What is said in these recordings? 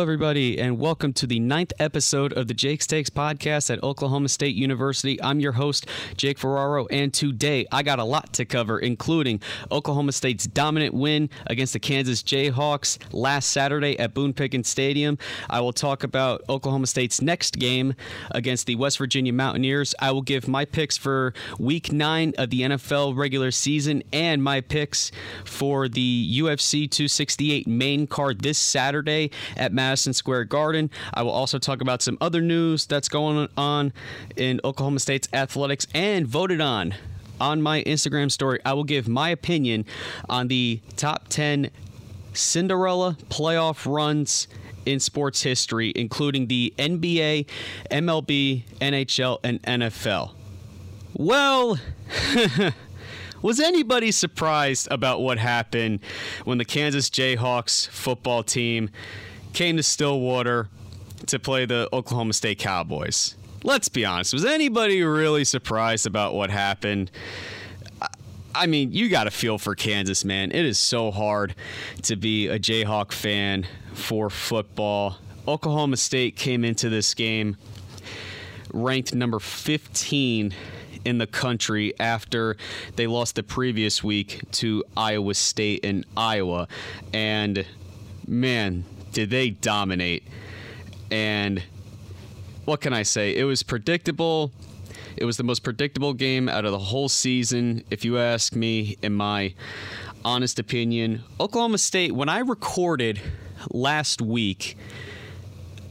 Hello, everybody, and welcome to the ninth episode of the Jake's Takes podcast at Oklahoma State University. I'm your host, Jake Ferraro, and today I got a lot to cover, including Oklahoma State's dominant win against the Kansas Jayhawks last Saturday at Boone Pickens Stadium. I will talk about Oklahoma State's next game against the West Virginia Mountaineers. I will give my picks for week nine of the NFL regular season and my picks for the UFC 268 main card this Saturday at Madison Square Garden. I will also talk about some other news that's going on in Oklahoma State's athletics and voted on on my Instagram story. I will give my opinion on the top 10 Cinderella playoff runs in sports history, including the NBA, MLB, NHL, and NFL. Well, was anybody surprised about what happened when the Kansas Jayhawks football team came to Stillwater to play the Oklahoma State Cowboys. Let's be honest. Was anybody really surprised about what happened? I mean, you got to feel for Kansas, man. It is so hard to be a Jayhawk fan for football. Oklahoma State came into this game ranked number 15 in the country after they lost the previous week to Iowa State and Iowa. And man, did they dominate. And what can I say? It was predictable. It was the most predictable game out of the whole season, if you ask me, in my honest opinion. Oklahoma State, when I recorded last week,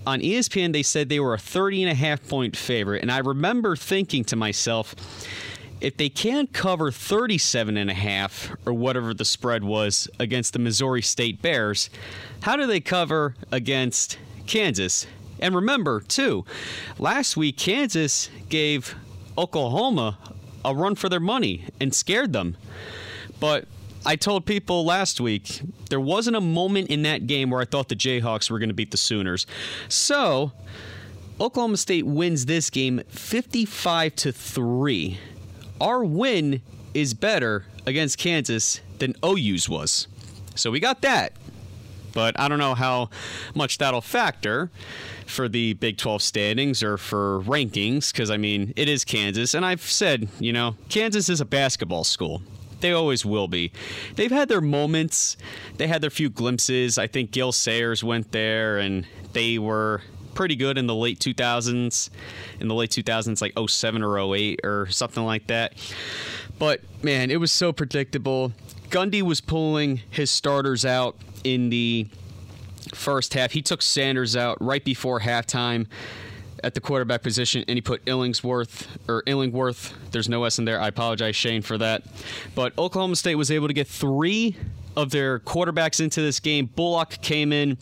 on ESPN, they said they were a 30 and a half point favorite. And I remember thinking to myself, if they can't cover 37 and a half or whatever the spread was against the Missouri State Bears, how do they cover against Kansas? And remember, too, last week Kansas gave Oklahoma a run for their money and scared them. But I told people last week there wasn't a moment in that game where I thought the Jayhawks were going to beat the Sooners. So, Oklahoma State wins this game 55 to 3 our win is better against Kansas than OU's was. So we got that. But I don't know how much that'll factor for the Big 12 standings or for rankings because, I mean, it is Kansas. And I've said, you know, Kansas is a basketball school. They always will be. They've had their moments, they had their few glimpses. I think Gale Sayers went there and they were pretty good in the late 2000s, in the late 2000s, like 07 or 08 or something like that. But man, it was so predictable. Gundy was pulling his starters out in the first half. He took Sanders out right before halftime at the quarterback position, and he put Illingsworth or Illingworth. There's no S in there. I apologize, Shane, for that. But Oklahoma State was able to get three of their quarterbacks into this game. Bullock came in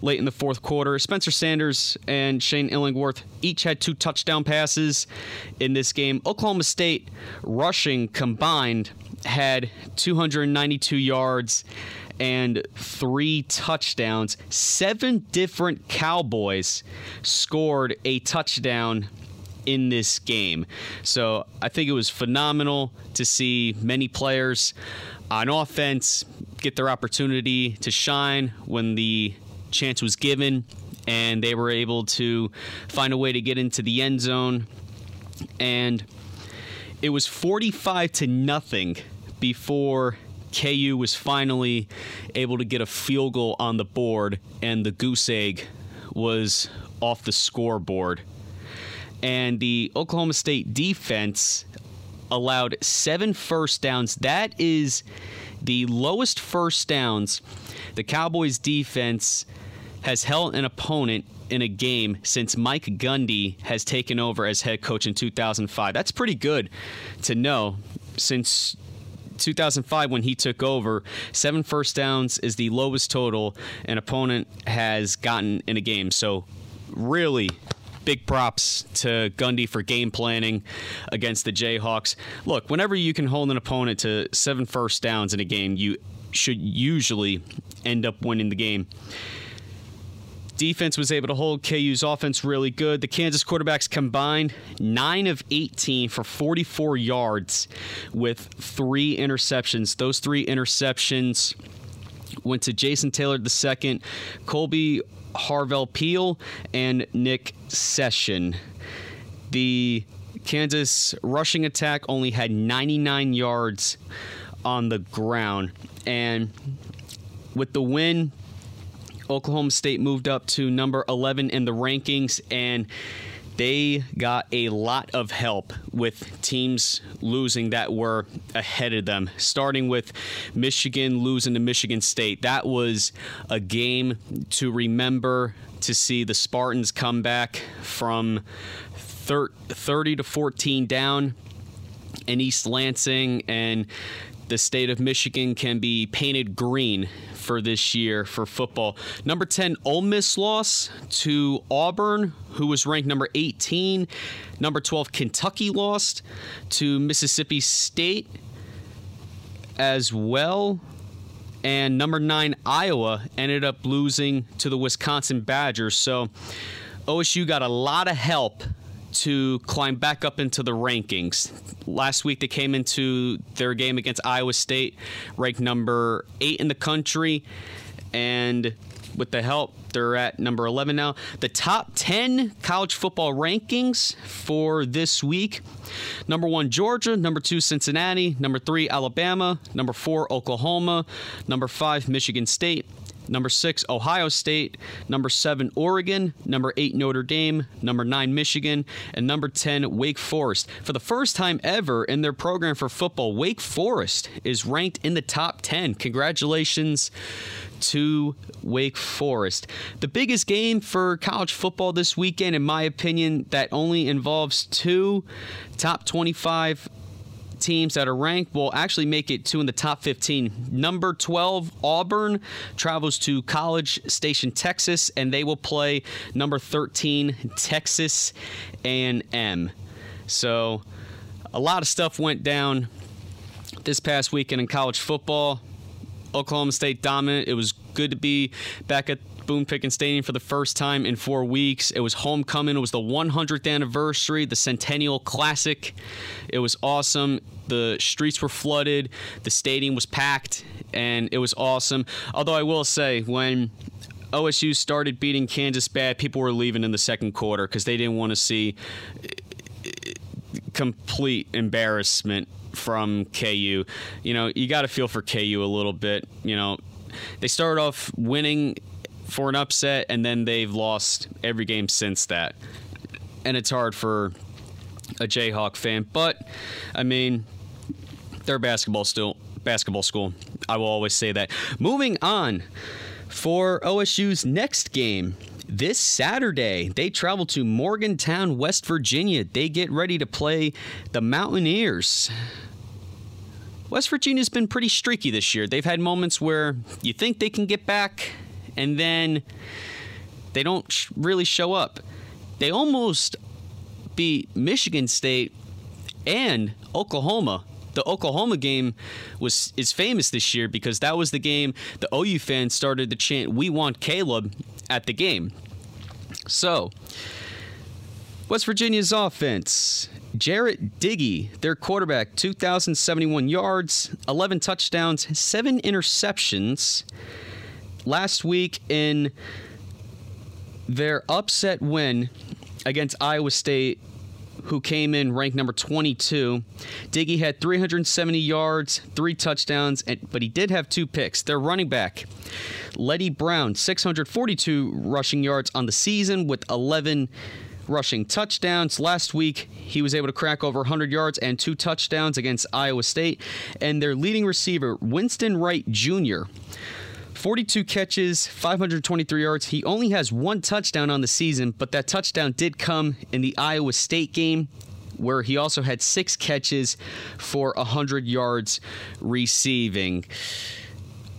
late in the fourth quarter. Spencer Sanders and Shane Illingworth each had two touchdown passes in this game. Oklahoma State rushing combined had 292 yards and three touchdowns. Seven different Cowboys scored a touchdown in this game. So I think it was phenomenal to see many players on offense get their opportunity to shine when the chance was given, and they were able to find a way to get into the end zone. And it was 45 to nothing before KU was finally able to get a field goal on the board, and the goose egg was off the scoreboard. And the Oklahoma State defense allowed seven first downs. That is the lowest first downs the Cowboys defense has held an opponent in a game since Mike Gundy has taken over as head coach in 2005. That's pretty good to know since 2005 when he took over. Seven first downs is the lowest total an opponent has gotten in a game. So, really big props to Gundy for game planning against the Jayhawks. Look, whenever you can hold an opponent to seven first downs in a game, you should usually end up winning the game. Defense was able to hold KU's offense really good. The Kansas quarterbacks combined 9 of 18 for 44 yards with three interceptions. Those three interceptions went to Jason Taylor II, Kolby Harvell Peel and Nick Session. The Kansas rushing attack only had 99 yards on the ground. And with the win, Oklahoma State moved up to number 11 in the rankings and they got a lot of help with teams losing that were ahead of them, starting with Michigan losing to Michigan State. That was a game to remember to see the Spartans come back from 30 to 14 down in East Lansing and the state of Michigan can be painted green for this year for football. Number 10, Ole Miss loss to Auburn, who was ranked number 18. Number 12, Kentucky lost to Mississippi State as well. And number 9, Iowa ended up losing to the Wisconsin Badgers. So OSU got a lot of help to climb back up into the rankings. Last week they came into their game against Iowa State, ranked number eight in the country, and with the help, they're at number 11 now. The top 10 college football rankings for this week number one, Georgia. Number two, Cincinnati. Number three, Alabama. Number four, Oklahoma. Number five, Michigan State. Number six, Ohio State. Number seven, Oregon. Number eight, Notre Dame. Number nine, Michigan. And number 10, Wake Forest. For the first time ever in their program for football, Wake Forest is ranked in the top 10. Congratulations to Wake Forest. The biggest game for college football this weekend, in my opinion, that only involves two top 25 teams that are ranked will actually make it two in the top 15. Number 12, Auburn, travels to College Station, Texas, and they will play number 13, Texas A&M. So a lot of stuff went down this past weekend in college football. Oklahoma State dominant. It was good to be back at Boone Pickens Stadium for the first time in four weeks. It was homecoming. It was the 100th anniversary, the Centennial Classic. It was awesome. The streets were flooded. The stadium was packed, and it was awesome. Although I will say, when OSU started beating Kansas bad, people were leaving in the second quarter because they didn't want to see uh, complete embarrassment from KU. You know, you got to feel for KU a little bit. You know, they started off winning for an upset, and then they've lost every game since that. And it's hard for a Jayhawk fan, but I mean, they're basketball still basketball school. I will always say that. Moving on for OSU's next game. This Saturday, they travel to Morgantown, West Virginia. They get ready to play the Mountaineers. West Virginia's been pretty streaky this year. They've had moments where you think they can get back, and then they don't sh- really show up. They almost beat Michigan State and Oklahoma. The Oklahoma game was is famous this year because that was the game the OU fans started to chant "We want Caleb" at the game. So, West Virginia's offense. Jarret Doege, their quarterback, 2,071 yards, 11 touchdowns, 7 interceptions last week in their upset win against Iowa State, who came in ranked number 22. Doege had 370 yards, three touchdowns, and, but he did have two picks. Their running back, Leddie Brown, 642 rushing yards on the season with 11 rushing touchdowns. Last week, he was able to crack over 100 yards and two touchdowns against Iowa State. And their leading receiver, Winston Wright Jr., 42 catches, 523 yards. He only has one touchdown on the season, but that touchdown did come in the Iowa State game where he also had six catches for 100 yards receiving.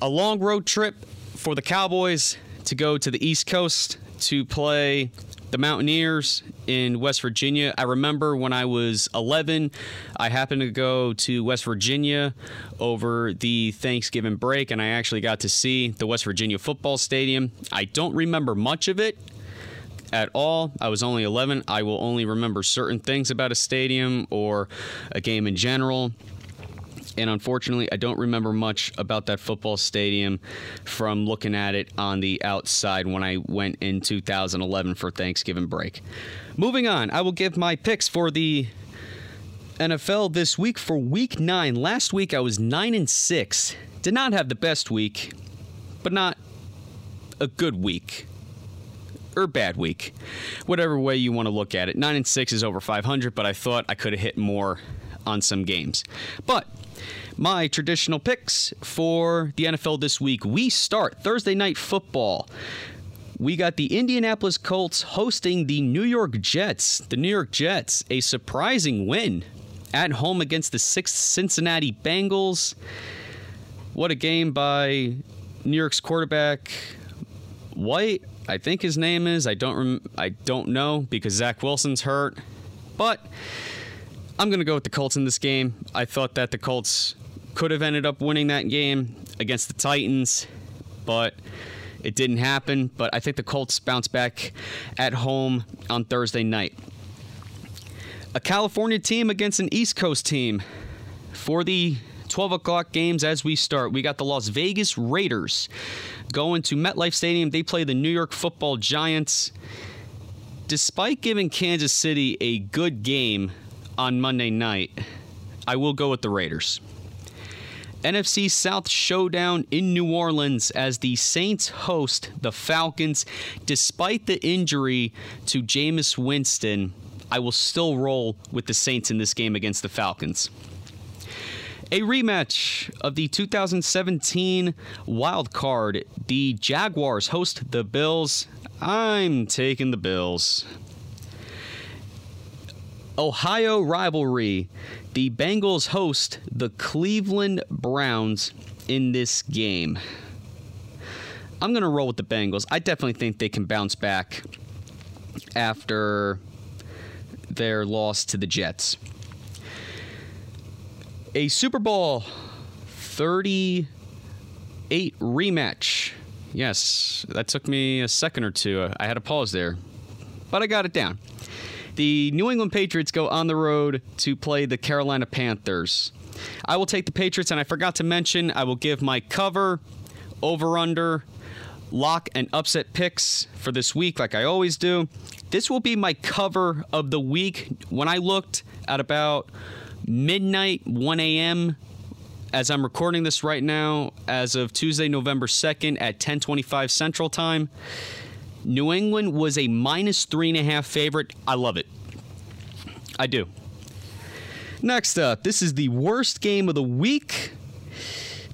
A long road trip for the Cowboys to go to the East Coast to play the Mountaineers in West Virginia. I remember when I was 11, I happened to go to West Virginia over the Thanksgiving break, and I actually got to see the West Virginia football stadium. I don't remember much of it at all. I was only 11. I will only remember certain things about a stadium or a game in general. And unfortunately, I don't remember much about that football stadium from looking at it on the outside when I went in 2011 for Thanksgiving break. Moving on, I will give my picks for the NFL this week for week 9. Last week I was 9 and 6. Did not have the best week, but not a good week or bad week. Whatever way you want to look at it. 9 and 6 is over 500, but I thought I could have hit more on some games. But my traditional picks for the NFL this week. We start Thursday night football. We got the Indianapolis Colts hosting the New York Jets. The New York Jets, a surprising win at home against the sixth Cincinnati Bengals. What a game by New York's quarterback White. I think his name is. I don't. Rem- I don't know because Zach Wilson's hurt, but I'm to go with the Colts in this game. I thought that the Colts could have ended up winning that game against the Titans, but it didn't happen. But I think the Colts bounce back at home on Thursday night. A California team against an East Coast team for the 12 o'clock games as we start. We got the Las Vegas Raiders going to MetLife Stadium. They play the New York football Giants. Despite giving Kansas City a good game on Monday night, I will go with the Raiders. NFC South showdown in New Orleans as the Saints host the Falcons. Despite the injury to Jameis Winston, I will still roll with the Saints in this game against the Falcons. A rematch of the 2017 wild card. The Jaguars host the Bills. I'm taking the Bills. Ohio rivalry. The Bengals host the Cleveland Browns in this game. I'm going to roll with the Bengals. I definitely think they can bounce back after their loss to the Jets. A Super Bowl 38 rematch. Yes, that took me a second or two. I had a pause there, but I got it down. The New England Patriots go on the road to play the Carolina Panthers. I will take the Patriots, and I forgot to mention, I will give my cover, over under, lock, and upset picks for this week, like I always do. This will be my cover of the week. When I looked at about midnight, 1 a.m., as I'm recording this right now, as of Tuesday, November 2nd at 10:25 Central Time, New England was a minus three and a half favorite. I love it. I do. Next up, this is the worst game of the week.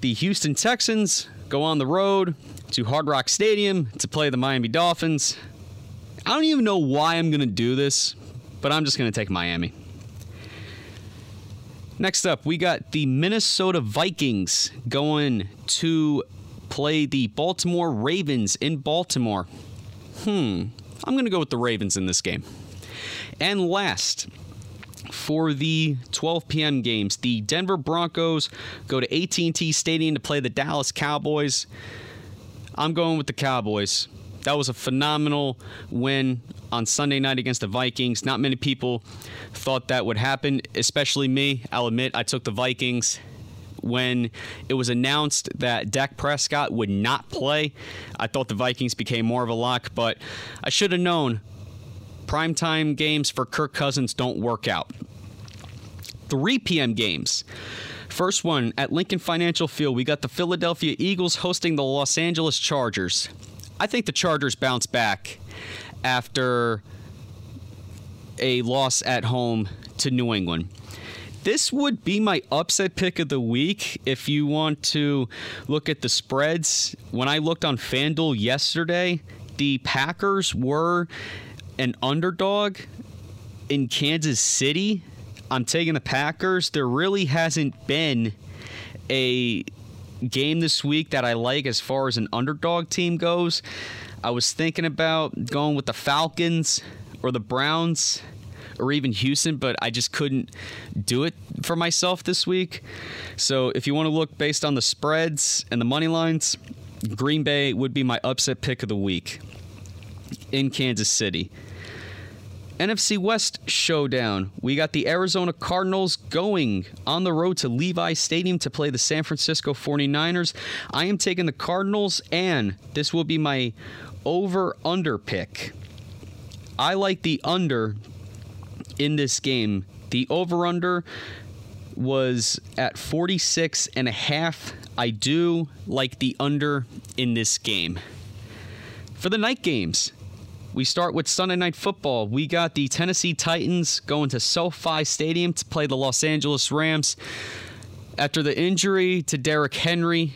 The Houston Texans go on the road to Hard Rock Stadium to play the Miami Dolphins. I don't even know why I'm going to do this, but I'm just going to take Miami. Next up, we got the Minnesota Vikings going to play the Baltimore Ravens in Baltimore. Hmm, I'm going to go with the Ravens in this game. And last, for the 12 p.m. games, the Denver Broncos go to AT&T Stadium to play the Dallas Cowboys. I'm going with the Cowboys. That was a phenomenal win on Sunday night against the Vikings. Not many people thought that would happen, especially me. I'll admit I took the Vikings when it was announced that Dak Prescott would not play, I thought the Vikings became more of a lock, but I should have known primetime games for Kirk Cousins don't work out. 3 p.m. games. First one at Lincoln Financial Field, we got the Philadelphia Eagles hosting the Los Angeles Chargers. I think the Chargers bounce back after a loss at home to New England this would be my upset pick of the week if you want to look at the spreads. When I looked on FanDuel yesterday, the Packers were an underdog in Kansas City. I'm taking the Packers. There really hasn't been a game this week that I like as far as an underdog team goes. I was thinking about going with the Falcons or the Browns or even Houston, but I just couldn't do it for myself this week. So if you want to look based on the spreads and the money lines, Green Bay would be my upset pick of the week in Kansas City. NFC West showdown. We got the Arizona Cardinals going on the road to Levi Stadium to play the San Francisco 49ers. I am taking the Cardinals, and this will be my over under pick. I like the under in this game. The over under was at 46 and a half. I do like the under in this game. For the night games, we start with Sunday Night Football. We got the Tennessee Titans going to SoFi Stadium to play the Los Angeles Rams. After the injury to Derrick Henry,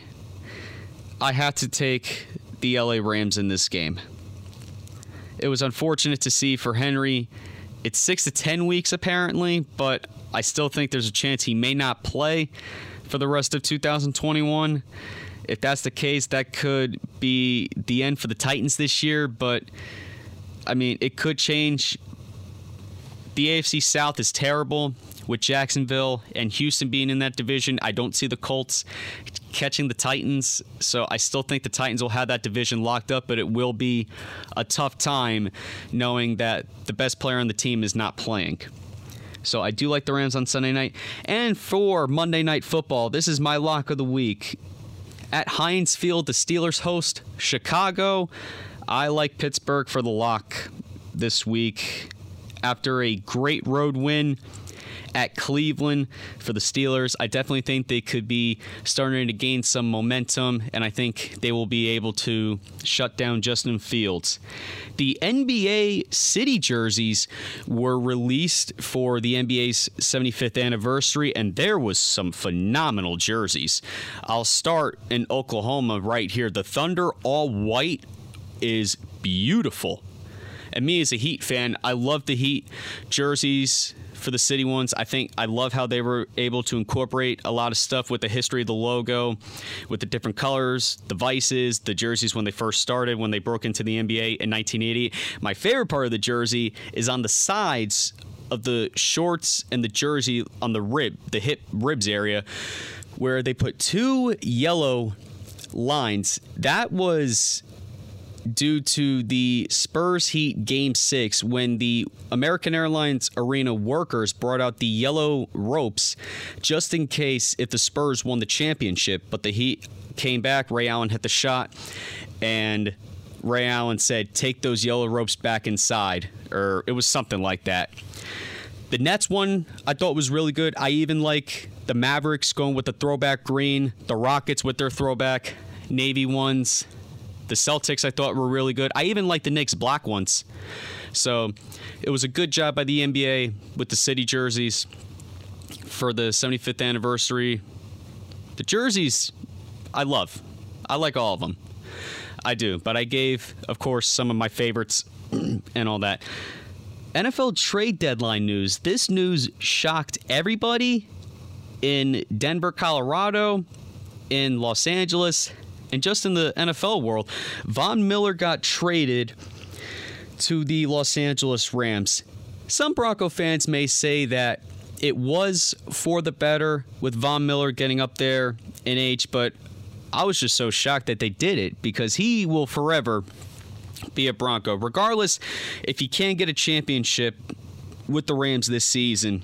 I had to take the LA Rams in this game. It was unfortunate to see for Henry. It's six to 10 weeks apparently, but I still think there's a chance he may not play for the rest of 2021. If that's the case, that could be the end for the Titans this year, but I mean, it could change. The AFC South is terrible with Jacksonville and Houston being in that division. I don't see the Colts catching the Titans, so I still think the Titans will have that division locked up, but it will be a tough time knowing that the best player on the team is not playing. So I do like the Rams on Sunday night. And for Monday Night Football, this is my lock of the week. At Heinz Field, the Steelers host Chicago. I like Pittsburgh for the lock this week after a great road win at Cleveland for the Steelers. I definitely think they could be starting to gain some momentum, and I think they will be able to shut down Justin Fields. The NBA City jerseys were released for the NBA's 75th anniversary, and there was some phenomenal jerseys. I'll start in Oklahoma right here. The Thunder all white is beautiful. And me as a Heat fan, I love the Heat jerseys for the city ones. I think I love how they were able to incorporate a lot of stuff with the history of the logo, with the different colors, the vices, the jerseys when they first started, when they broke into the NBA in 1980. My favorite part of the jersey is on the sides of the shorts and the jersey on the rib, the hip ribs area, where they put two yellow lines. That was due to the Spurs Heat Game 6 when the American Airlines Arena workers brought out the yellow ropes just in case if the Spurs won the championship. But the Heat came back, Ray Allen hit the shot, and Ray Allen said, Take those yellow ropes back inside. Or it was something like that. The Nets one I thought was really good. I even like the Mavericks going with the throwback green, the Rockets with their throwback navy ones. The Celtics I thought were really good. I even liked the Knicks black ones. So it was a good job by the NBA with the city jerseys for the 75th anniversary. The jerseys I love. I like all of them. I do. But I gave, of course, some of my favorites and all that. NFL trade deadline news. This news shocked everybody in Denver, Colorado, in Los Angeles, and just in the NFL world, Von Miller got traded to the Los Angeles Rams. Some Bronco fans may say that it was for the better with Von Miller getting up there in age, but I was just so shocked that they did it because he will forever be a Bronco. Regardless, if he can't get a championship with the Rams this season,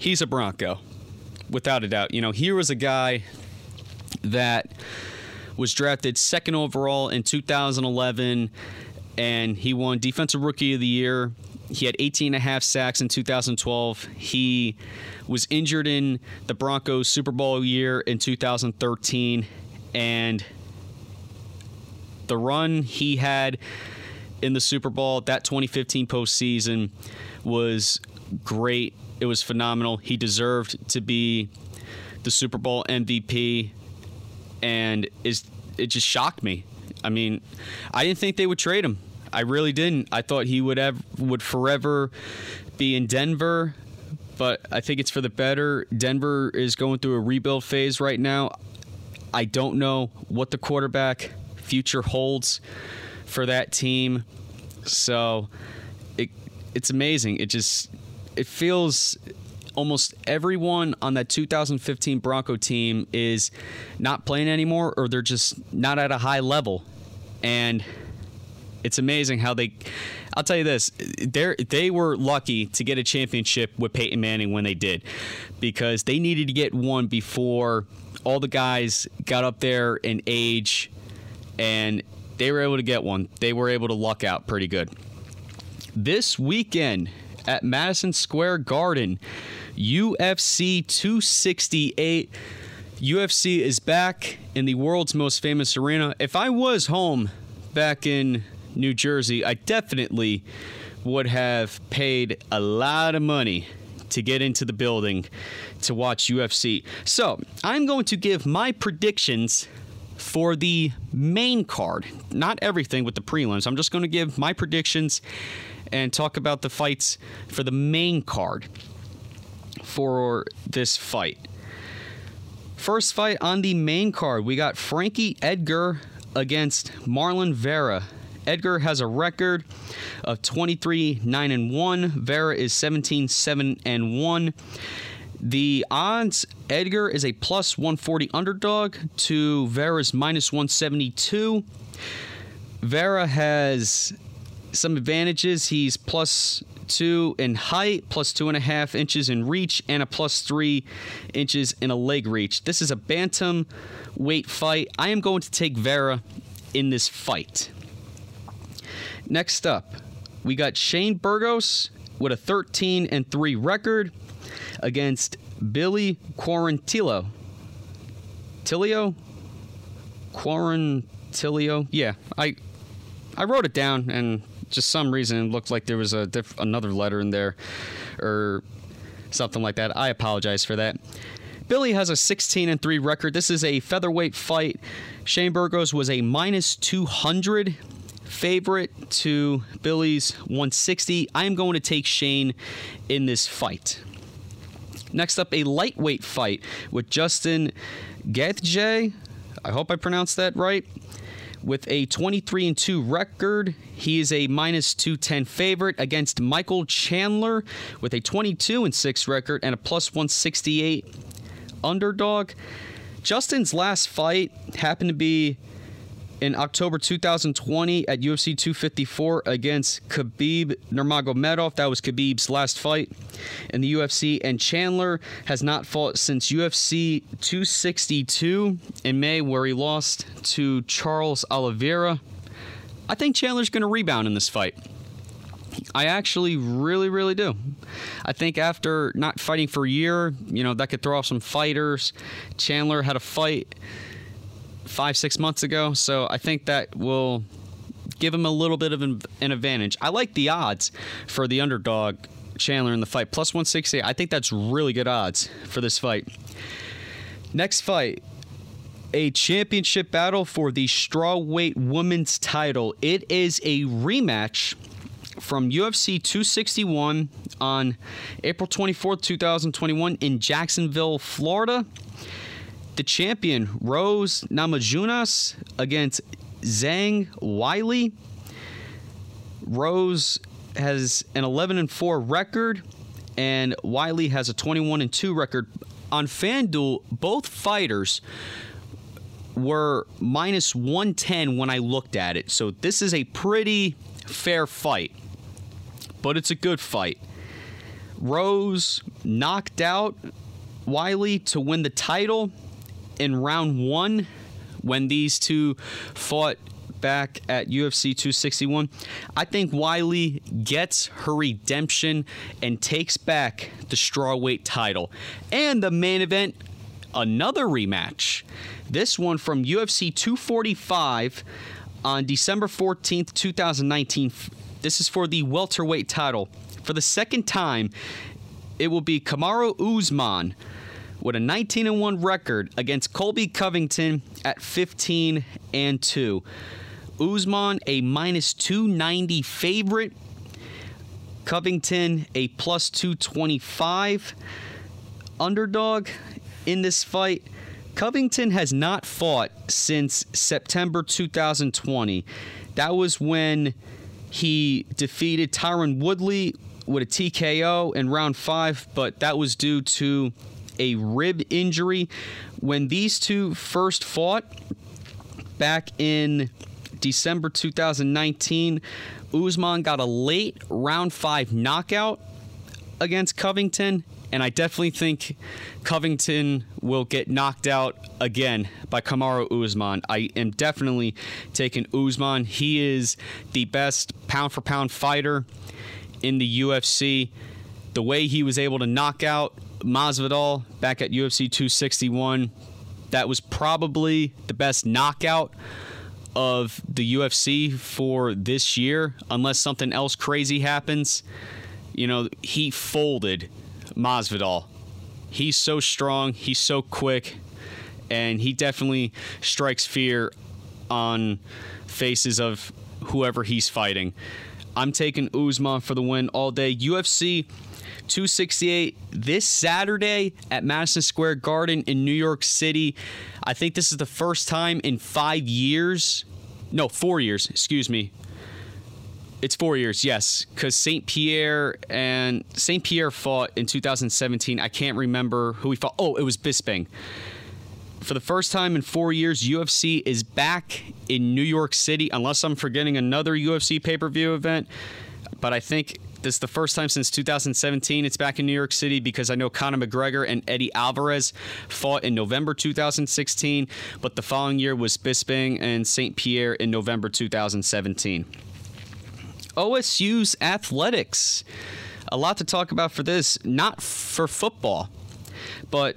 he's a Bronco, without a doubt. You know, here was a guy that was drafted second overall in 2011, and he won Defensive Rookie of the Year. He had 18 and a half sacks in 2012. He was injured in the Broncos Super Bowl year in 2013, and the run he had in the Super Bowl, that 2015 postseason, was great. It was phenomenal. He deserved to be the Super Bowl MVP and is it just shocked me. I mean, I didn't think they would trade him. I really didn't. I thought he would have would forever be in Denver, but I think it's for the better. Denver is going through a rebuild phase right now. I don't know what the quarterback future holds for that team. So it it's amazing. It just it feels almost everyone on that 2015 Bronco team is not playing anymore or they're just not at a high level. And It's amazing how they. I'll tell you this: they they were lucky to get a championship with Peyton Manning when they did, because they needed to get one before all the guys got up there in age, and they were able to get one. They were able to luck out pretty good. This weekend at Madison Square Garden, UFC 268. UFC is back in the world's most famous arena. If I was home back in New Jersey, I definitely would have paid a lot of money to get into the building to watch UFC. So, I'm going to give my predictions for the main card. Not everything with the prelims. I'm just going to give my predictions and talk about the fights for the main card for this fight. First fight on the main card, we got Frankie Edgar against Marlon Vera. Edgar has a record of 23 9 and 1. Vera is 17 7 and 1. The odds Edgar is a plus 140 underdog to Vera's minus 172. Vera has some advantages. He's plus two in height, plus two and a half inches in reach, and a plus three inches in a leg reach. This is a bantam weight fight. I am going to take Vera in this fight. Next up, we got Shane Burgos with a 13 and 3 record against Billy Quarantillo. Tilio? Quarantillo? Yeah, I I wrote it down and just some reason it looked like there was a diff- another letter in there or something like that. I apologize for that. Billy has a 16 and 3 record. This is a featherweight fight. Shane Burgos was a minus 200 favorite to Billy's 160. I am going to take Shane in this fight. Next up, a lightweight fight with Justin Gaethje. I hope I pronounced that right with a 23 and 2 record. He is a minus 210 favorite against Michael Chandler with a 22 and 6 record and a plus 168 underdog. Justin's last fight happened to be in October 2020 at UFC 254 against Khabib Nurmagomedov. That was Khabib's last fight in the UFC, and Chandler has not fought since UFC 262 in May, where he lost to Charles Oliveira. I think Chandler's going to rebound in this fight. I actually really, really do. I think after not fighting for a year, you know, that could throw off some fighters. Chandler had a fight five, six months ago. So I think that will give him a little bit of an, advantage. I like the odds for the underdog Chandler in the fight. Plus 160. I think that's really good odds for this fight. Next fight. A championship battle for the strawweight women's title. It is a rematch from UFC 261 on April 24th, 2021 in Jacksonville, Florida the champion Rose Namajunas against Zhang Weili. Rose has an 11 and 4 record, and Weili has a 21 and 2 record. On FanDuel, both fighters were minus 110 when I looked at it. So this is a pretty fair fight, but it's a good fight. Rose knocked out Weili to win the title in round one when these two fought back at UFC 261. I think Weili gets her redemption and takes back the strawweight title. And the main event, another rematch. This one from UFC 245 on December 14th, 2019. This is for the welterweight title. For the second time, it will be Kamaru Usman with a 19 and 1 record against Colby Covington at 15 and 2. Usman a minus 290 favorite. Covington a plus 225 underdog in this fight. Covington has not fought since September 2020. That was when he defeated Tyron Woodley with a TKO in round five, but that was due to a rib injury. When these two first fought back in December 2019, Usman got a late round five knockout against Covington, and I definitely think Covington will get knocked out again by Kamaru Usman. I am definitely taking Usman. He is the best pound for pound fighter in the UFC. The way he was able to knock out Masvidal back at UFC 261, that was probably the best knockout of the UFC for this year, unless something else crazy happens. You know, he folded Masvidal. He's so strong, he's so quick, and he definitely strikes fear on faces of whoever he's fighting. I'm taking Usman for the win all day. UFC 268 this Saturday at Madison Square Garden in New York City. I think this is the first time in five years, no, four years, excuse me. It's four years, yes, because St. Pierre and St. Pierre fought in 2017. I can't remember who we fought. Oh, it was Bisping. For the first time in four years, UFC is back in New York City, unless I'm forgetting another UFC pay per view event. But I think this is the first time since 2017 it's back in New York City because I know Conor McGregor and Eddie Alvarez fought in November 2016, but the following year was Bisping and St. Pierre in November 2017. OSU's athletics. A lot to talk about for this, not for football, but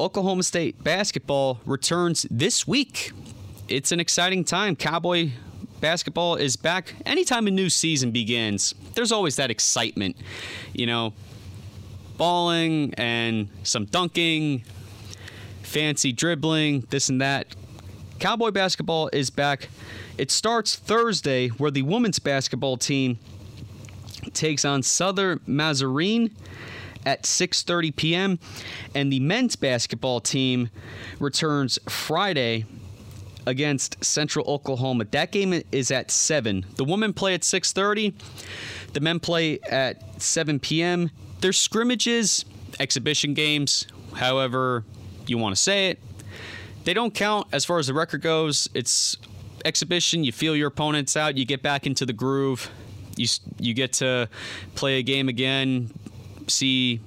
Oklahoma State basketball returns this week. It's an exciting time. Cowboy basketball is back. Anytime a new season begins, there's always that excitement. You know, balling and some dunking, fancy dribbling, this and that. Cowboy basketball is back. It starts Thursday, where the women's basketball team takes on Southern Nazarene at 6:30 p.m. and the men's basketball team returns Friday against Central Oklahoma. That game is at 7. The women play at 6:30. The men play at 7 p.m. There's scrimmages, exhibition games, however you want to say it. They don't count as far as the record goes. It's exhibition, you feel your opponents out, you get back into the groove. You you get to play a game again, see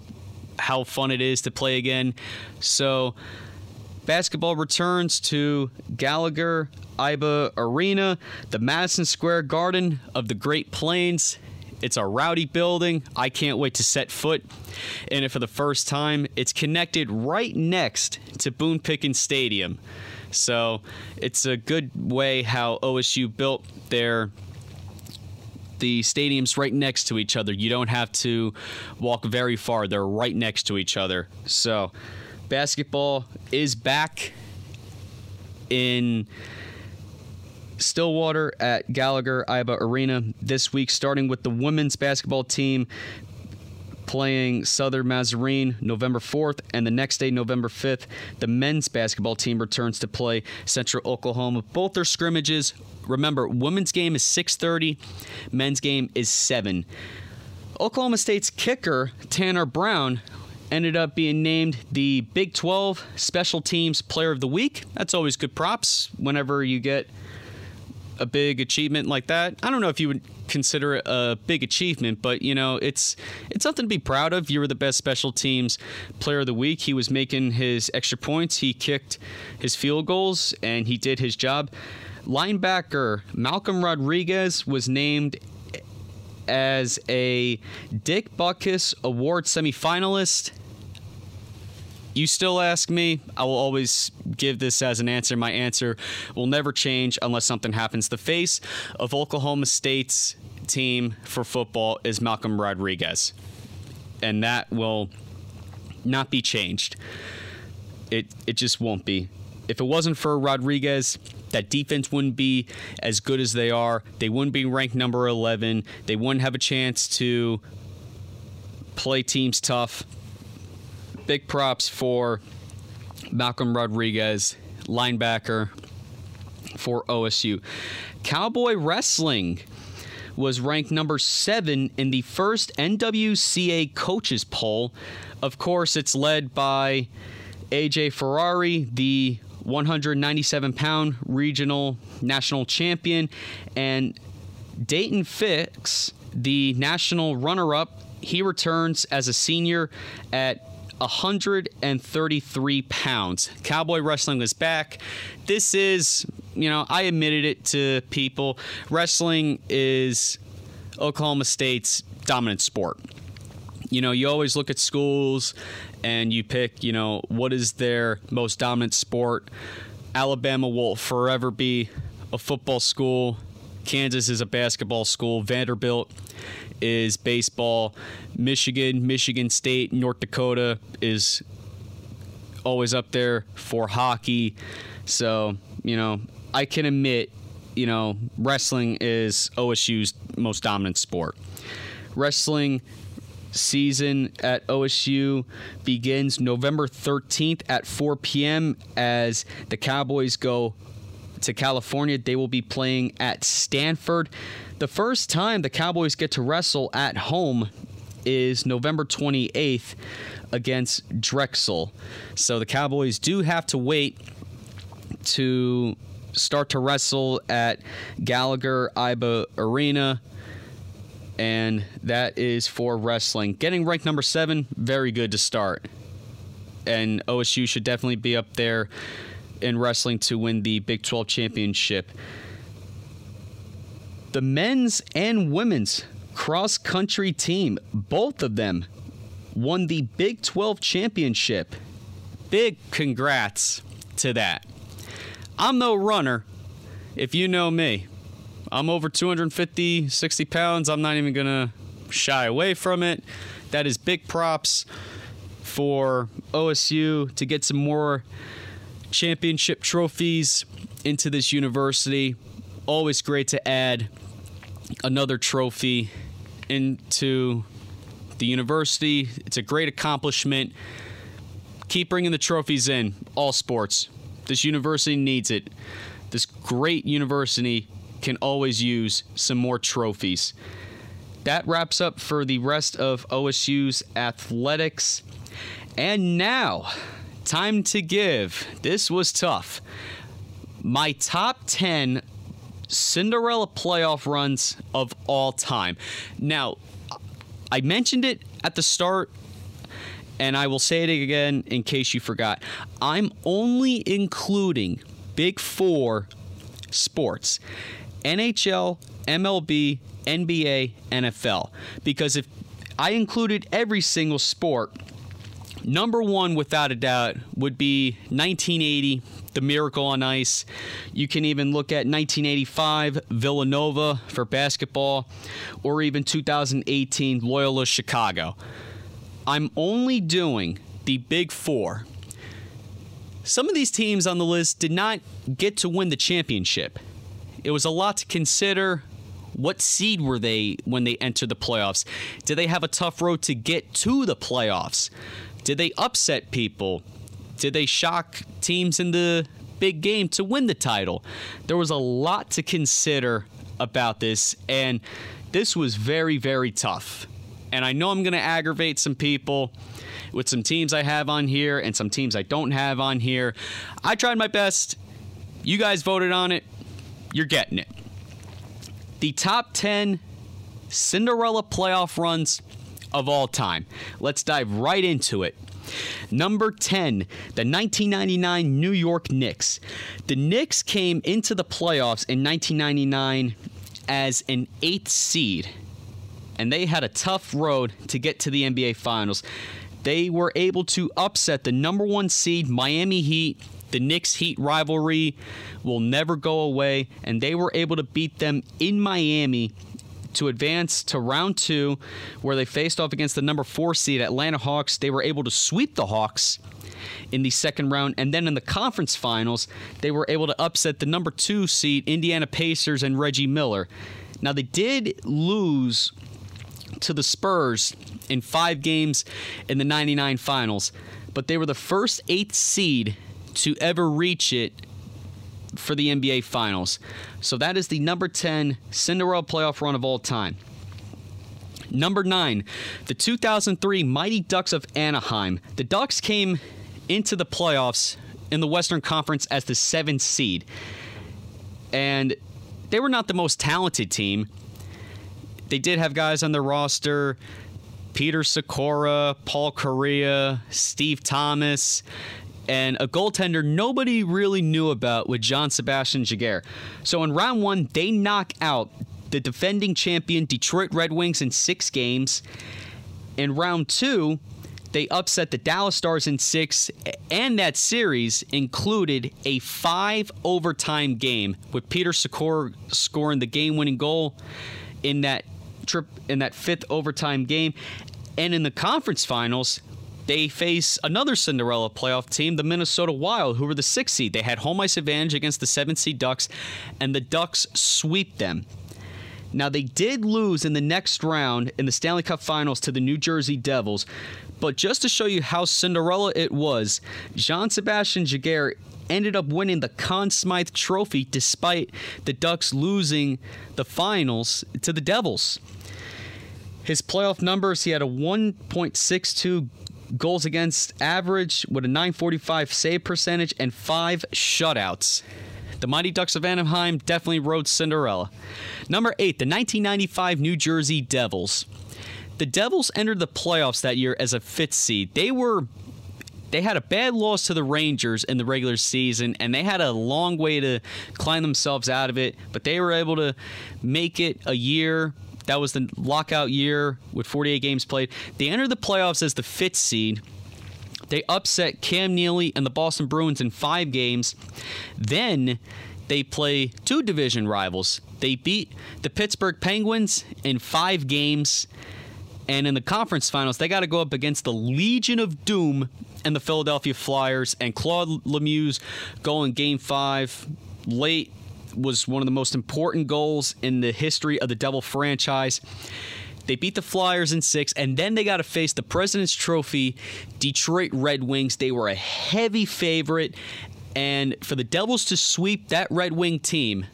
how fun it is to play again. So Basketball returns to Gallagher Iba Arena, the Madison Square Garden of the Great Plains. It's a rowdy building. I can't wait to set foot in it for the first time. It's connected right next to Boone Pickens Stadium. So it's a good way how OSU built their the stadiums right next to each other. You don't have to walk very far. They're right next to each other. So basketball is back in Stillwater at Gallagher Iba Arena this week, starting with the women's basketball team playing Southern Nazarene November 4th, and the next day, November 5th, the men's basketball team returns to play Central Oklahoma. Both are scrimmages. Remember, women's game is 6:30, men's game is 7. Oklahoma State's kicker, Tanner Brown, ended up being named the Big 12 Special Teams Player of the Week. That's always good props whenever you get a big achievement like that. I don't know if you would consider it a big achievement, but you know, it's it's something to be proud of. You were the best special teams player of the week. He was making his extra points, he kicked his field goals, and he did his job. Linebacker Malcolm Rodriguez was named as a Dick Butkus Award semifinalist. You still ask me, I will always give this as an answer. My answer will never change unless something happens. The face of Oklahoma State's team for football is Malcolm Rodriguez, and that will not be changed. It it just won't be. If it wasn't for Rodriguez, that defense wouldn't be as good as they are. They wouldn't be ranked number 11. They wouldn't have a chance to play teams tough. Big props for Malcolm Rodriguez, linebacker for OSU. Cowboy Wrestling was ranked number seven in the first NWCA coaches poll. Of course, it's led by AJ Ferrari, the 197 pound regional national champion. And Daton Fix, the national runner up, he returns as a senior at 133 pounds. Cowboy wrestling is back. This is, you know, I admitted it to people. Wrestling is Oklahoma State's dominant sport. You know, you always look at schools and you pick, you know, what is their most dominant sport. Alabama will forever be a football school. Kansas is a basketball school. Vanderbilt is baseball. Michigan, Michigan State, North Dakota is always up there for hockey. So, you know, I can admit, you know, wrestling is OSU's most dominant sport. Wrestling season at OSU begins November 13th at 4 p.m. as the Cowboys go to California. They will be playing at Stanford. The first time the Cowboys get to wrestle at home is November 28th against Drexel. So the Cowboys do have to wait to start to wrestle at Gallagher Iba Arena. And that is for wrestling. Getting ranked number seven, very good to start. And OSU should definitely be up there in wrestling to win the Big 12 championship. The men's and women's cross country team, both of them won the Big 12 championship. Big congrats to that. I'm no runner, if you know me. I'm over 250, 60 pounds. I'm not even going to shy away from it. That is big props for OSU to get some more championship trophies into this university. Always great to add another trophy into the university. It's a great accomplishment. Keep bringing the trophies in, all sports. This university needs it. This great university can always use some more trophies. That wraps up for the rest of OSU's athletics. And now, time to give. This was tough. My top 10 Cinderella playoff runs of all time. Now, I mentioned it at the start, and I will say it again in case you forgot. I'm only including Big Four sports NHL, MLB, NBA, NFL. Because if I included every single sport, number one, without a doubt, would be 1980, the Miracle on Ice. You can even look at 1985, Villanova for basketball, or even 2018, Loyola Chicago. I'm only doing the big four. Some of these teams on the list did not get to win the championship. It was a lot to consider. What seed were they when they entered the playoffs? Did they have a tough road to get to the playoffs? Did they upset people? Did they shock teams in the big game to win the title? There was a lot to consider about this, and this was very, very tough. And I know I'm going to aggravate some people with some teams I have on here and some teams I don't have on here. I tried my best. You guys voted on it you're getting it. The top 10 Cinderella playoff runs of all time. Let's dive right into it. Number 10, the 1999 New York Knicks. The Knicks came into the playoffs in 1999 as an eighth seed, and they had a tough road to get to the NBA Finals. They were able to upset the number one seed Miami Heat the Knicks Heat rivalry will never go away, and they were able to beat them in Miami to advance to round two, where they faced off against the number four seed Atlanta Hawks. They were able to sweep the Hawks in the second round, and then in the conference finals, they were able to upset the number two seed Indiana Pacers and Reggie Miller. Now, they did lose to the Spurs in five games in the 99 finals, but they were the first eighth seed to ever reach it for the NBA Finals. So that is the number 10 Cinderella playoff run of all time. Number 9, the 2003 Mighty Ducks of Anaheim. The Ducks came into the playoffs in the Western Conference as the seventh seed. And they were not the most talented team. They did have guys on their roster Peter Sykora, Paul Kariya, Steve Thomas, and a goaltender nobody really knew about with John Sebastian Giguere. So in round one, they knock out the defending champion Detroit Red Wings in six games. In round two, they upset the Dallas Stars in six, and that series included a five overtime game with Peter Sykora scoring the game-winning goal in that trip in that fifth overtime game. And in the conference finals, they face another Cinderella playoff team, the Minnesota Wild, who were the sixth seed. They had home ice advantage against the seventh seed Ducks, and the Ducks sweep them. Now, they did lose in the next round in the Stanley Cup Finals to the New Jersey Devils, but just to show you how Cinderella it was, Jean Sebastien Giguere ended up winning the Conn Smythe Trophy despite the Ducks losing the finals to the Devils. His playoff numbers, he had a 1.62 goals against average with a 945 save percentage and five shutouts. The Mighty Ducks of Anaheim definitely rode Cinderella. Number eight, the 1995 New Jersey Devils. The Devils entered the playoffs that year as a fifth seed. They were they had a bad loss to the Rangers in the regular season, and they had a long way to climb themselves out of it. But they were able to make it a year. That was the lockout year with 48 games played. They entered the playoffs as the fifth seed. They upset Cam Neely and the Boston Bruins in five games. Then they play two division rivals. They beat the Pittsburgh Penguins in five games. And in the conference finals, they got to go up against the Legion of Doom and the Philadelphia Flyers. And Claude Lemieux goal in game five late was one of the most important goals in the history of the Devil franchise. They beat the Flyers in six, and then they got to face the President's Trophy Detroit Red Wings. They were a heavy favorite, and for the Devils to sweep that Red Wing team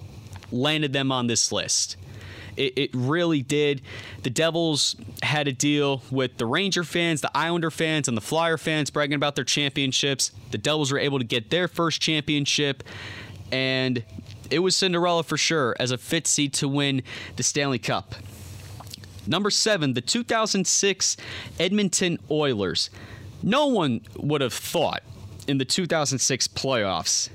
landed them on this list. It, it, really did. The Devils had a deal with the Ranger fans, the Islander fans, and the Flyer fans bragging about their championships. The Devils were able to get their first championship, and it was Cinderella for sure as a fifth seed to win the Stanley Cup. Number seven, the 2006 Edmonton Oilers. No one would have thought in the 2006 playoffs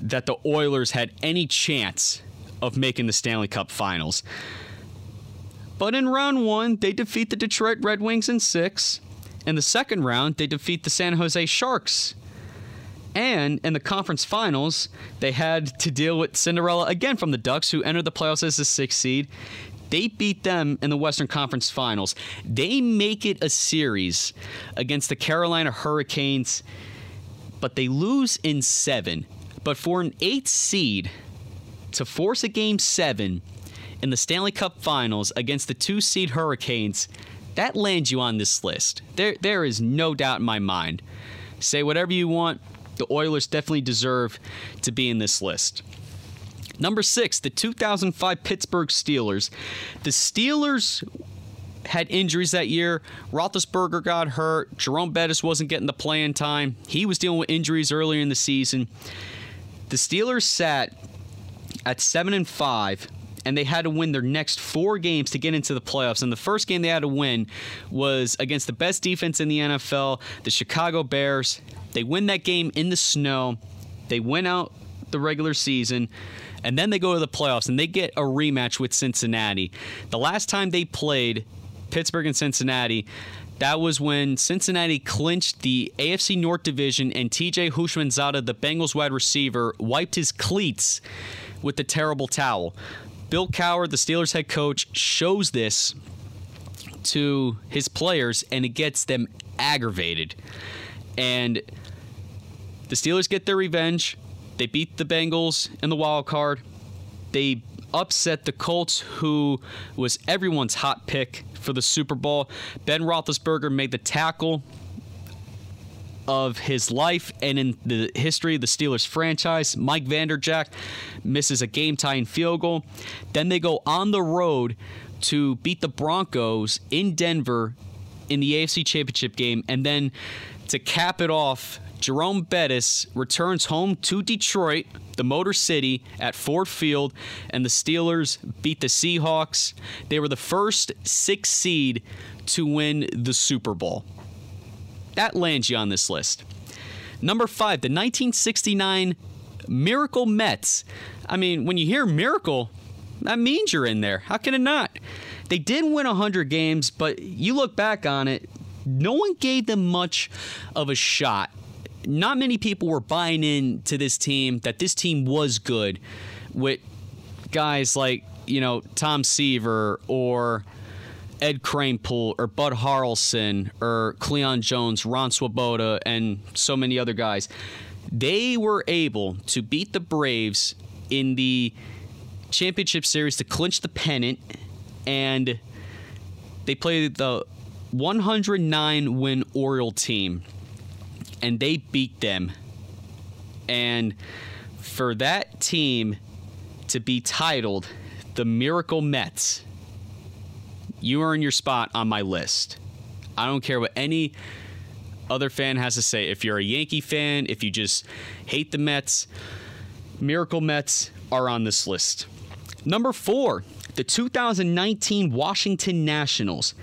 that the Oilers had any chance of making the Stanley Cup finals. But in round one, they defeat the Detroit Red Wings in six. In the second round, they defeat the San Jose Sharks. And in the conference finals, they had to deal with Cinderella again from the Ducks, who entered the playoffs as the sixth seed. They beat them in the Western Conference Finals. They make it a series against the Carolina Hurricanes, but they lose in seven. But for an eighth seed to force a game seven in the Stanley Cup Finals against the two seed Hurricanes, that lands you on this list. There, there is no doubt in my mind. Say whatever you want, the Oilers definitely deserve to be in this list. Number six, the 2005 Pittsburgh Steelers. The Steelers had injuries that year. Roethlisberger got hurt. Jerome Bettis wasn't getting the playing time. He was dealing with injuries earlier in the season. The Steelers sat at seven and five, and they had to win their next four games to get into the playoffs. And the first game they had to win was against the best defense in the NFL, the Chicago Bears. They win that game in the snow. They win out the regular season and then they go to the playoffs and they get a rematch with Cincinnati. The last time they played Pittsburgh and Cincinnati, that was when Cincinnati clinched the AFC North Division and TJ Houshmandzadeh, the Bengals wide receiver, wiped his cleats with the terrible towel. Bill Cowher, the Steelers head coach, shows this to his players and it gets them aggravated. And the Steelers get their revenge. They beat the Bengals in the wild card. They upset the Colts, who was everyone's hot pick for the Super Bowl. Ben Roethlisberger made the tackle of his life and in the history of the Steelers franchise. Mike Vanderjagt misses a game tying field goal. Then they go on the road to beat the Broncos in Denver in the AFC Championship game. And then to cap it off, Jerome Bettis returns home to Detroit, the Motor City, at Ford Field, and the Steelers beat the Seahawks. They were the first six seed to win the Super Bowl. That lands you on this list. Number five, the 1969 Miracle Mets. I mean, when you hear Miracle, that means you're in there. How can it not? They did win 100 games, but you look back on it, no one gave them much of a shot. Not many people were buying in to this team that this team was good with guys like, you know, Tom Seaver or Ed Kranepool or Bud Harrelson or Cleon Jones, Ron Swoboda, and so many other guys. They were able to beat the Braves in the championship series to clinch the pennant, and they played the 109 win Oriole team, and they beat them. And for that team to be titled the Miracle Mets, you earn your spot on my list. I don't care what any other fan has to say. If you're a Yankee fan, if you just hate the Mets, Miracle Mets are on this list. Number four, the 2019 Washington Nationals.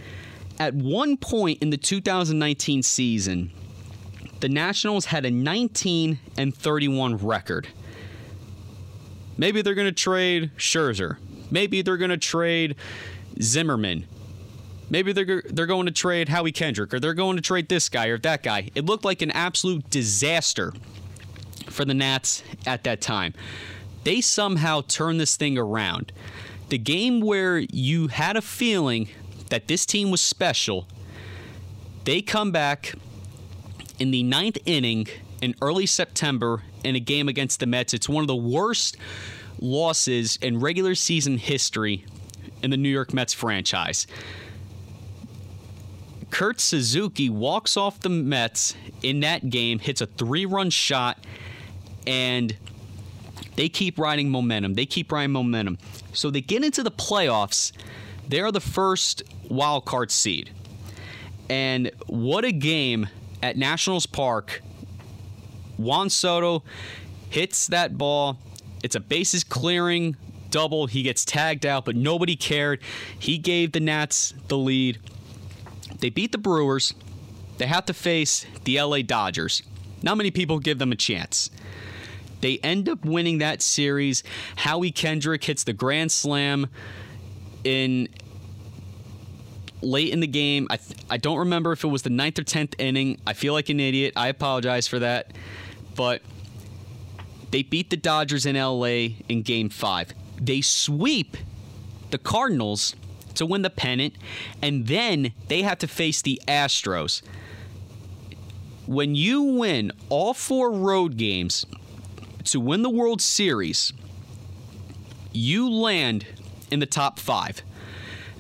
At one point in the 2019 season, the Nationals had a 19 and 31 record. Maybe they're going to trade Scherzer. Maybe they're going to trade Zimmerman. Maybe they're they're going to trade Howie Kendrick or they're going to trade this guy or that guy. It looked like an absolute disaster for the Nats at that time. They somehow turned this thing around. The game where you had a feeling that this team was special, they come back in the ninth inning in early September in a game against the Mets. It's one of the worst losses in regular season history in the New York Mets franchise. Kurt Suzuki walks off the Mets in that game, hits a three run shot, and they keep riding momentum. They keep riding momentum. So they get into the playoffs. They're the first wild card seed. And what a game at Nationals Park. Juan Soto hits that ball. It's a bases clearing double. He gets tagged out, but nobody cared. He gave the Nats the lead. They beat the Brewers. They have to face the LA Dodgers. Not many people give them a chance. They end up winning that series. Howie Kendrick hits the grand slam in late in the game. I, th- I don't remember if it was the ninth or tenth inning. I feel like an idiot. I apologize for that. But they beat the Dodgers in LA in game five. They sweep the Cardinals to win the pennant, and then they have to face the Astros. When you win all four road games to win the World Series, you land in the top five.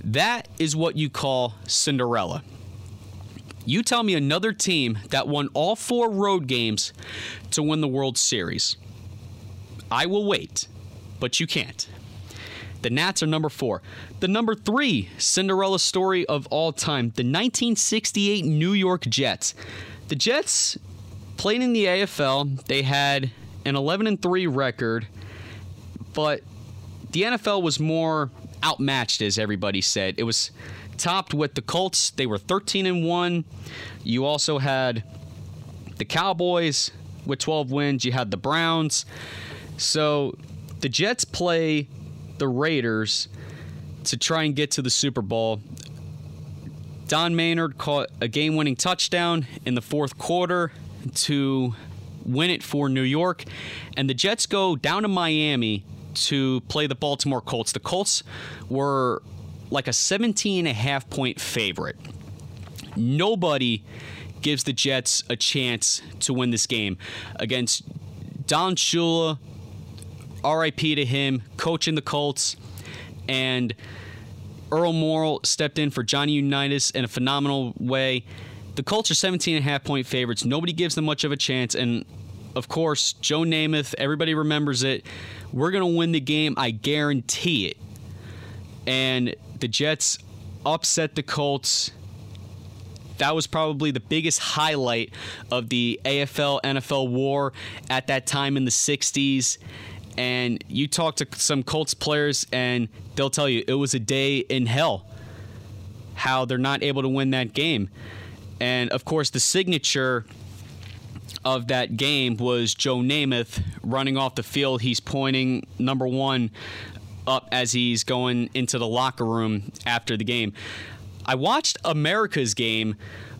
That is what you call Cinderella. You tell me another team that won all four road games to win the World Series. I will wait, but you can't. The Nats are number four. The number three Cinderella story of all time the 1968 New York Jets. The Jets played in the AFL. They had an 11 and 3 record, but the NFL was more outmatched, as everybody said. It was topped with the Colts. They were 13 and 1. You also had the Cowboys with 12 wins. You had the Browns. So the Jets play the Raiders to try and get to the Super Bowl. Don Maynard caught a game winning touchdown in the fourth quarter to win it for New York. And the Jets go down to Miami to play the Baltimore Colts. The Colts were like a 17 and a half point favorite. Nobody gives the Jets a chance to win this game against Don Shula. RIP to him, coaching the Colts. And Earl Morrall stepped in for Johnny Unitas in a phenomenal way. The Colts are 17 and a half point favorites. Nobody gives them much of a chance. And of course, Joe Namath, everybody remembers it. We're going to win the game. I guarantee it. And the Jets upset the Colts that was probably the biggest highlight of the AFL NFL war at that time in the 60s. And you talk to some Colts players, and they'll tell you it was a day in hell how they're not able to win that game. And of course, the signature of that game was Joe Namath running off the field. He's pointing number one up as he's going into the locker room after the game. I watched America's game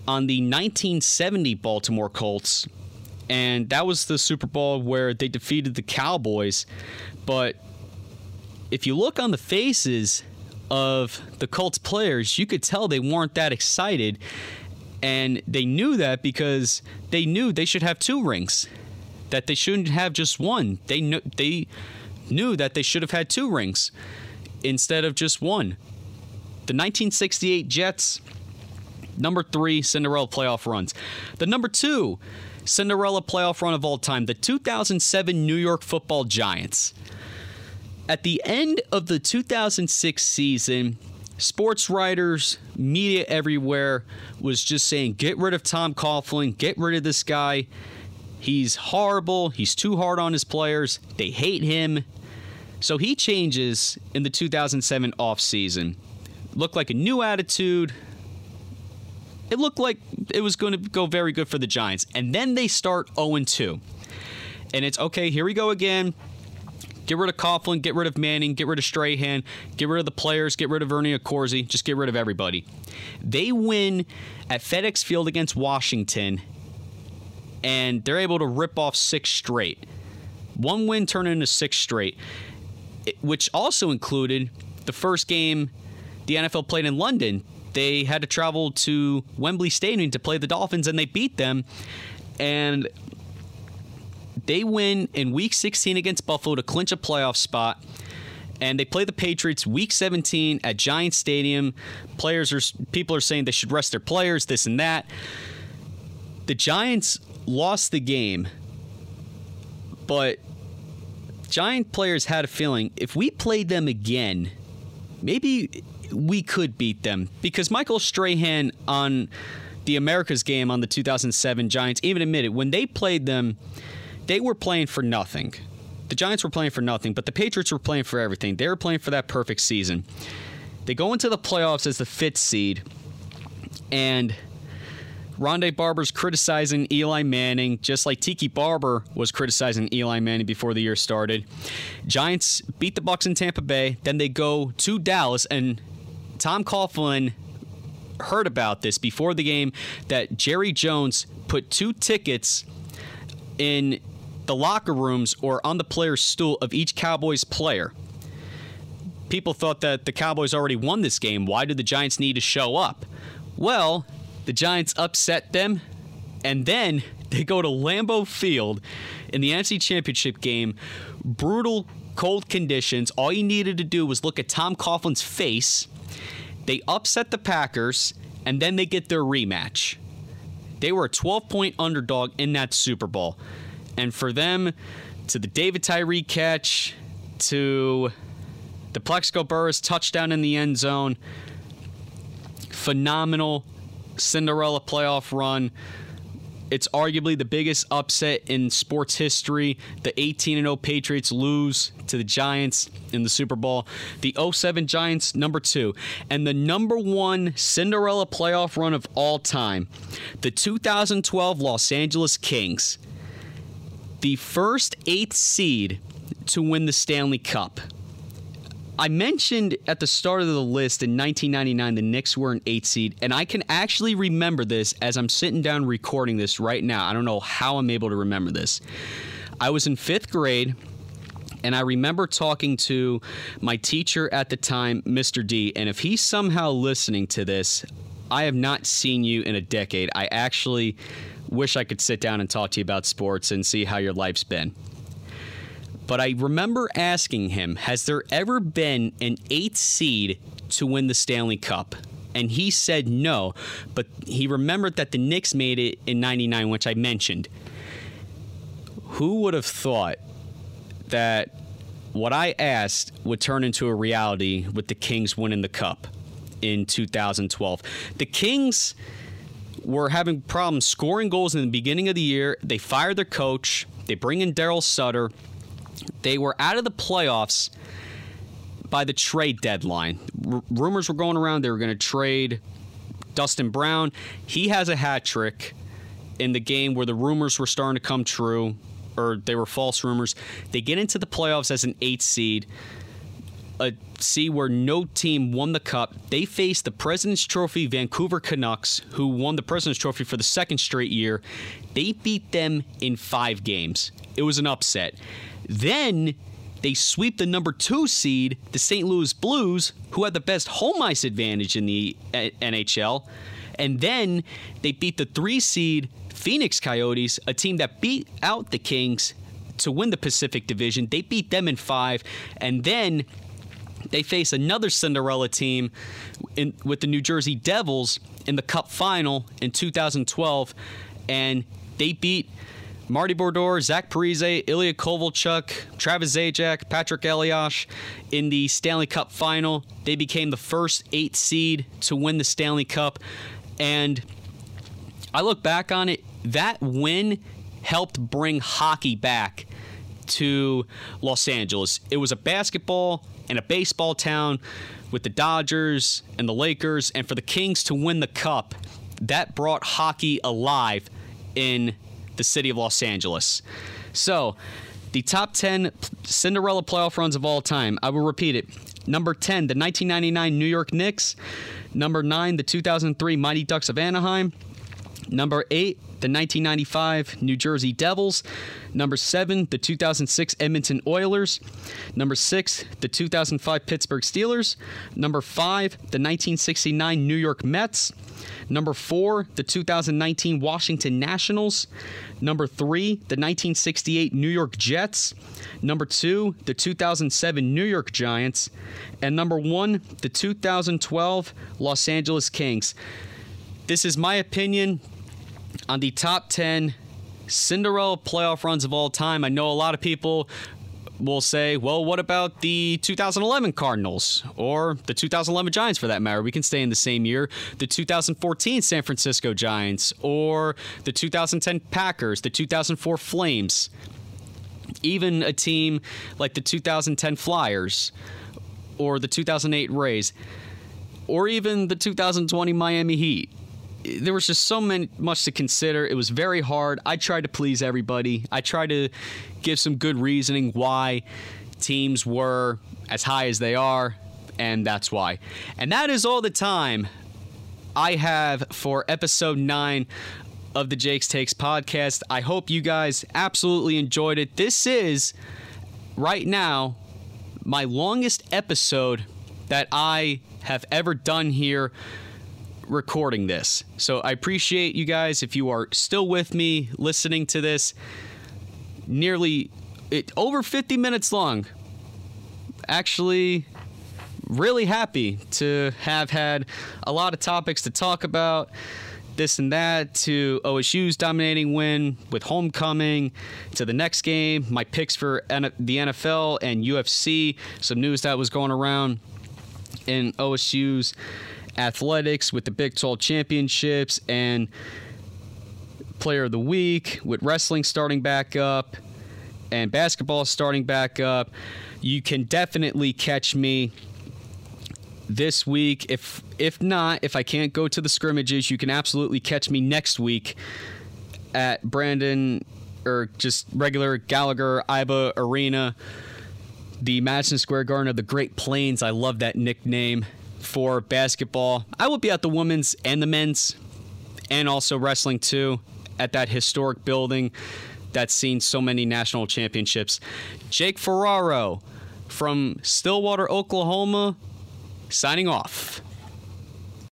on the 1970 Baltimore Colts, and that was the Super Bowl where they defeated the Cowboys. But if you look on the faces of the Colts players, you could tell they weren't that excited. And they knew that because they knew they should have two rings, that they shouldn't have just one. They knew, they knew that they should have had two rings instead of just one. The 1968 Jets, number three Cinderella playoff runs. The number two Cinderella playoff run of all time, the 2007 New York football Giants. At the end of the 2006 season, sports writers, media everywhere was just saying, get rid of Tom Coughlin, get rid of this guy. He's horrible. He's too hard on his players. They hate him. So he changes in the 2007 offseason. Looked like a new attitude. It looked like it was going to go very good for the Giants. And then they start 0 2. And it's okay, here we go again. Get rid of Coughlin, get rid of Manning, get rid of Strahan, get rid of the players, get rid of Ernie Accorsi, just get rid of everybody. They win at FedEx Field against Washington, and they're able to rip off six straight. One win turned into six straight, which also included the first game the NFL played in London. They had to travel to Wembley Stadium to play the Dolphins, and they beat them. And they win in week 16 against Buffalo to clinch a playoff spot. And they play the Patriots week 17 at Giant Stadium. Players are people are saying they should rest their players, this and that. The Giants lost the game, but Giant players had a feeling if we played them again, maybe we could beat them because Michael Strahan on the Americas game on the 2007 Giants even admitted when they played them they were playing for nothing. The Giants were playing for nothing, but the Patriots were playing for everything. They were playing for that perfect season. They go into the playoffs as the fifth seed, and Rondé Barber's criticizing Eli Manning, just like Tiki Barber was criticizing Eli Manning before the year started. Giants beat the Bucs in Tampa Bay. Then they go to Dallas, and Tom Coughlin heard about this before the game that Jerry Jones put two tickets in the locker rooms or on the player's stool of each Cowboys player. People thought that the Cowboys already won this game. Why did the Giants need to show up? Well, the Giants upset them, and then they go to Lambeau Field in the NFC Championship game. Brutal, cold conditions. All you needed to do was look at Tom Coughlin's face. They upset the Packers, and then they get their rematch. They were a 12 point underdog in that Super Bowl. And for them to the David Tyree catch, to the Plaxico Burress touchdown in the end zone, phenomenal Cinderella playoff run. It's arguably the biggest upset in sports history. The 18 0 Patriots lose to the Giants in the Super Bowl. The 07 Giants, number two. And the number one Cinderella playoff run of all time, the 2012 Los Angeles Kings the first eighth seed to win the Stanley Cup. I mentioned at the start of the list in 1999 the Knicks were an eight seed, and I can actually remember this as I'm sitting down recording this right now. I don't know how I'm able to remember this. I was in fifth grade. And I remember talking to my teacher at the time, Mr. D. And if he's somehow listening to this, I have not seen you in a decade. I actually wish I could sit down and talk to you about sports and see how your life's been. But I remember asking him, has there ever been an eighth seed to win the Stanley Cup? And he said no, but he remembered that the Knicks made it in 99, which I mentioned. Who would have thought that what I asked would turn into a reality with the Kings winning the cup in 2012? The Kings were having problems scoring goals in the beginning of the year. They fired their coach. They bring in Darryl Sutter. They were out of the playoffs by the trade deadline. R- rumors were going around they were going to trade Dustin Brown. He has a hat trick in the game where the rumors were starting to come true, or they were false rumors. They get into the playoffs as an eight seed a see where no team won the cup. They faced the President's Trophy Vancouver Canucks, who won the President's Trophy for the second straight year. They beat them in five games. It was an upset. Then they sweep the number two seed, the St. Louis Blues, who had the best home ice advantage in the uh, NHL. And then they beat the three seed Phoenix Coyotes, a team that beat out the Kings to win the Pacific Division. They beat them in five. And then they face another Cinderella team in, with the New Jersey Devils in the Cup final in 2012, and they beat Marty Brodeur, Zach Parise, Ilya Kovalchuk, Travis Zajac, Patrick Elias in the Stanley Cup final. They became the first eight seed to win the Stanley Cup. And I look back on it, that win helped bring hockey back to Los Angeles. It was a basketball and a baseball town with the Dodgers and the Lakers, and for the Kings to win the cup, that brought hockey alive in the city of Los Angeles. So, the top 10 Cinderella playoff runs of all time. I will repeat it. Number 10, the 1999 New York Knicks. Number 9, the 2003 Mighty Ducks of Anaheim. Number 8, the 1995 New Jersey Devils. Number 7, the 2006 Edmonton Oilers. Number 6, the 2005 Pittsburgh Steelers. Number 5, the 1969 New York Mets. Number 4, the 2019 Washington Nationals. Number 3, the 1968 New York Jets. Number 2, the 2007 New York Giants. And number 1, the 2012 Los Angeles Kings. This is my opinion on the top 10 Cinderella playoff runs of all time. I know a lot of people will say, well, what about the 2011 Cardinals or the 2011 Giants for that matter? We can stay in the same year. The 2014 San Francisco Giants or the 2010 Packers, the 2004 Flames, even a team like the 2010 Flyers or the 2008 Rays or even the 2020 Miami Heat there was just so many, much to consider. It was very hard. I tried to please everybody. I tried to give some good reasoning why teams were as high as they are, and that's why. And that is all the time I have for episode 9 of the Jake's Takes podcast. I hope you guys absolutely enjoyed it. This is right now my longest episode that I have ever done here recording this. So I appreciate you guys if you are still with me listening to this. Nearly it, over 50 minutes long. Actually, really happy to have had a lot of topics to talk about. This and that to OSU's dominating win with homecoming to the next game, my picks for N- the NFL and UFC, some news that was going around in OSU's athletics with the Big 12 championships and player of the week with wrestling starting back up and basketball starting back up. You can definitely catch me this week. If if not, if I can't go to the scrimmages, you can absolutely catch me next week at Brandon or just regular Gallagher Iba Arena, the Madison Square Garden of the Great Plains. I love that nickname for basketball. I will be at the women's and the men's, and also wrestling too, at that historic building that's seen so many national championships. Jake Ferraro from Stillwater, Oklahoma, signing off.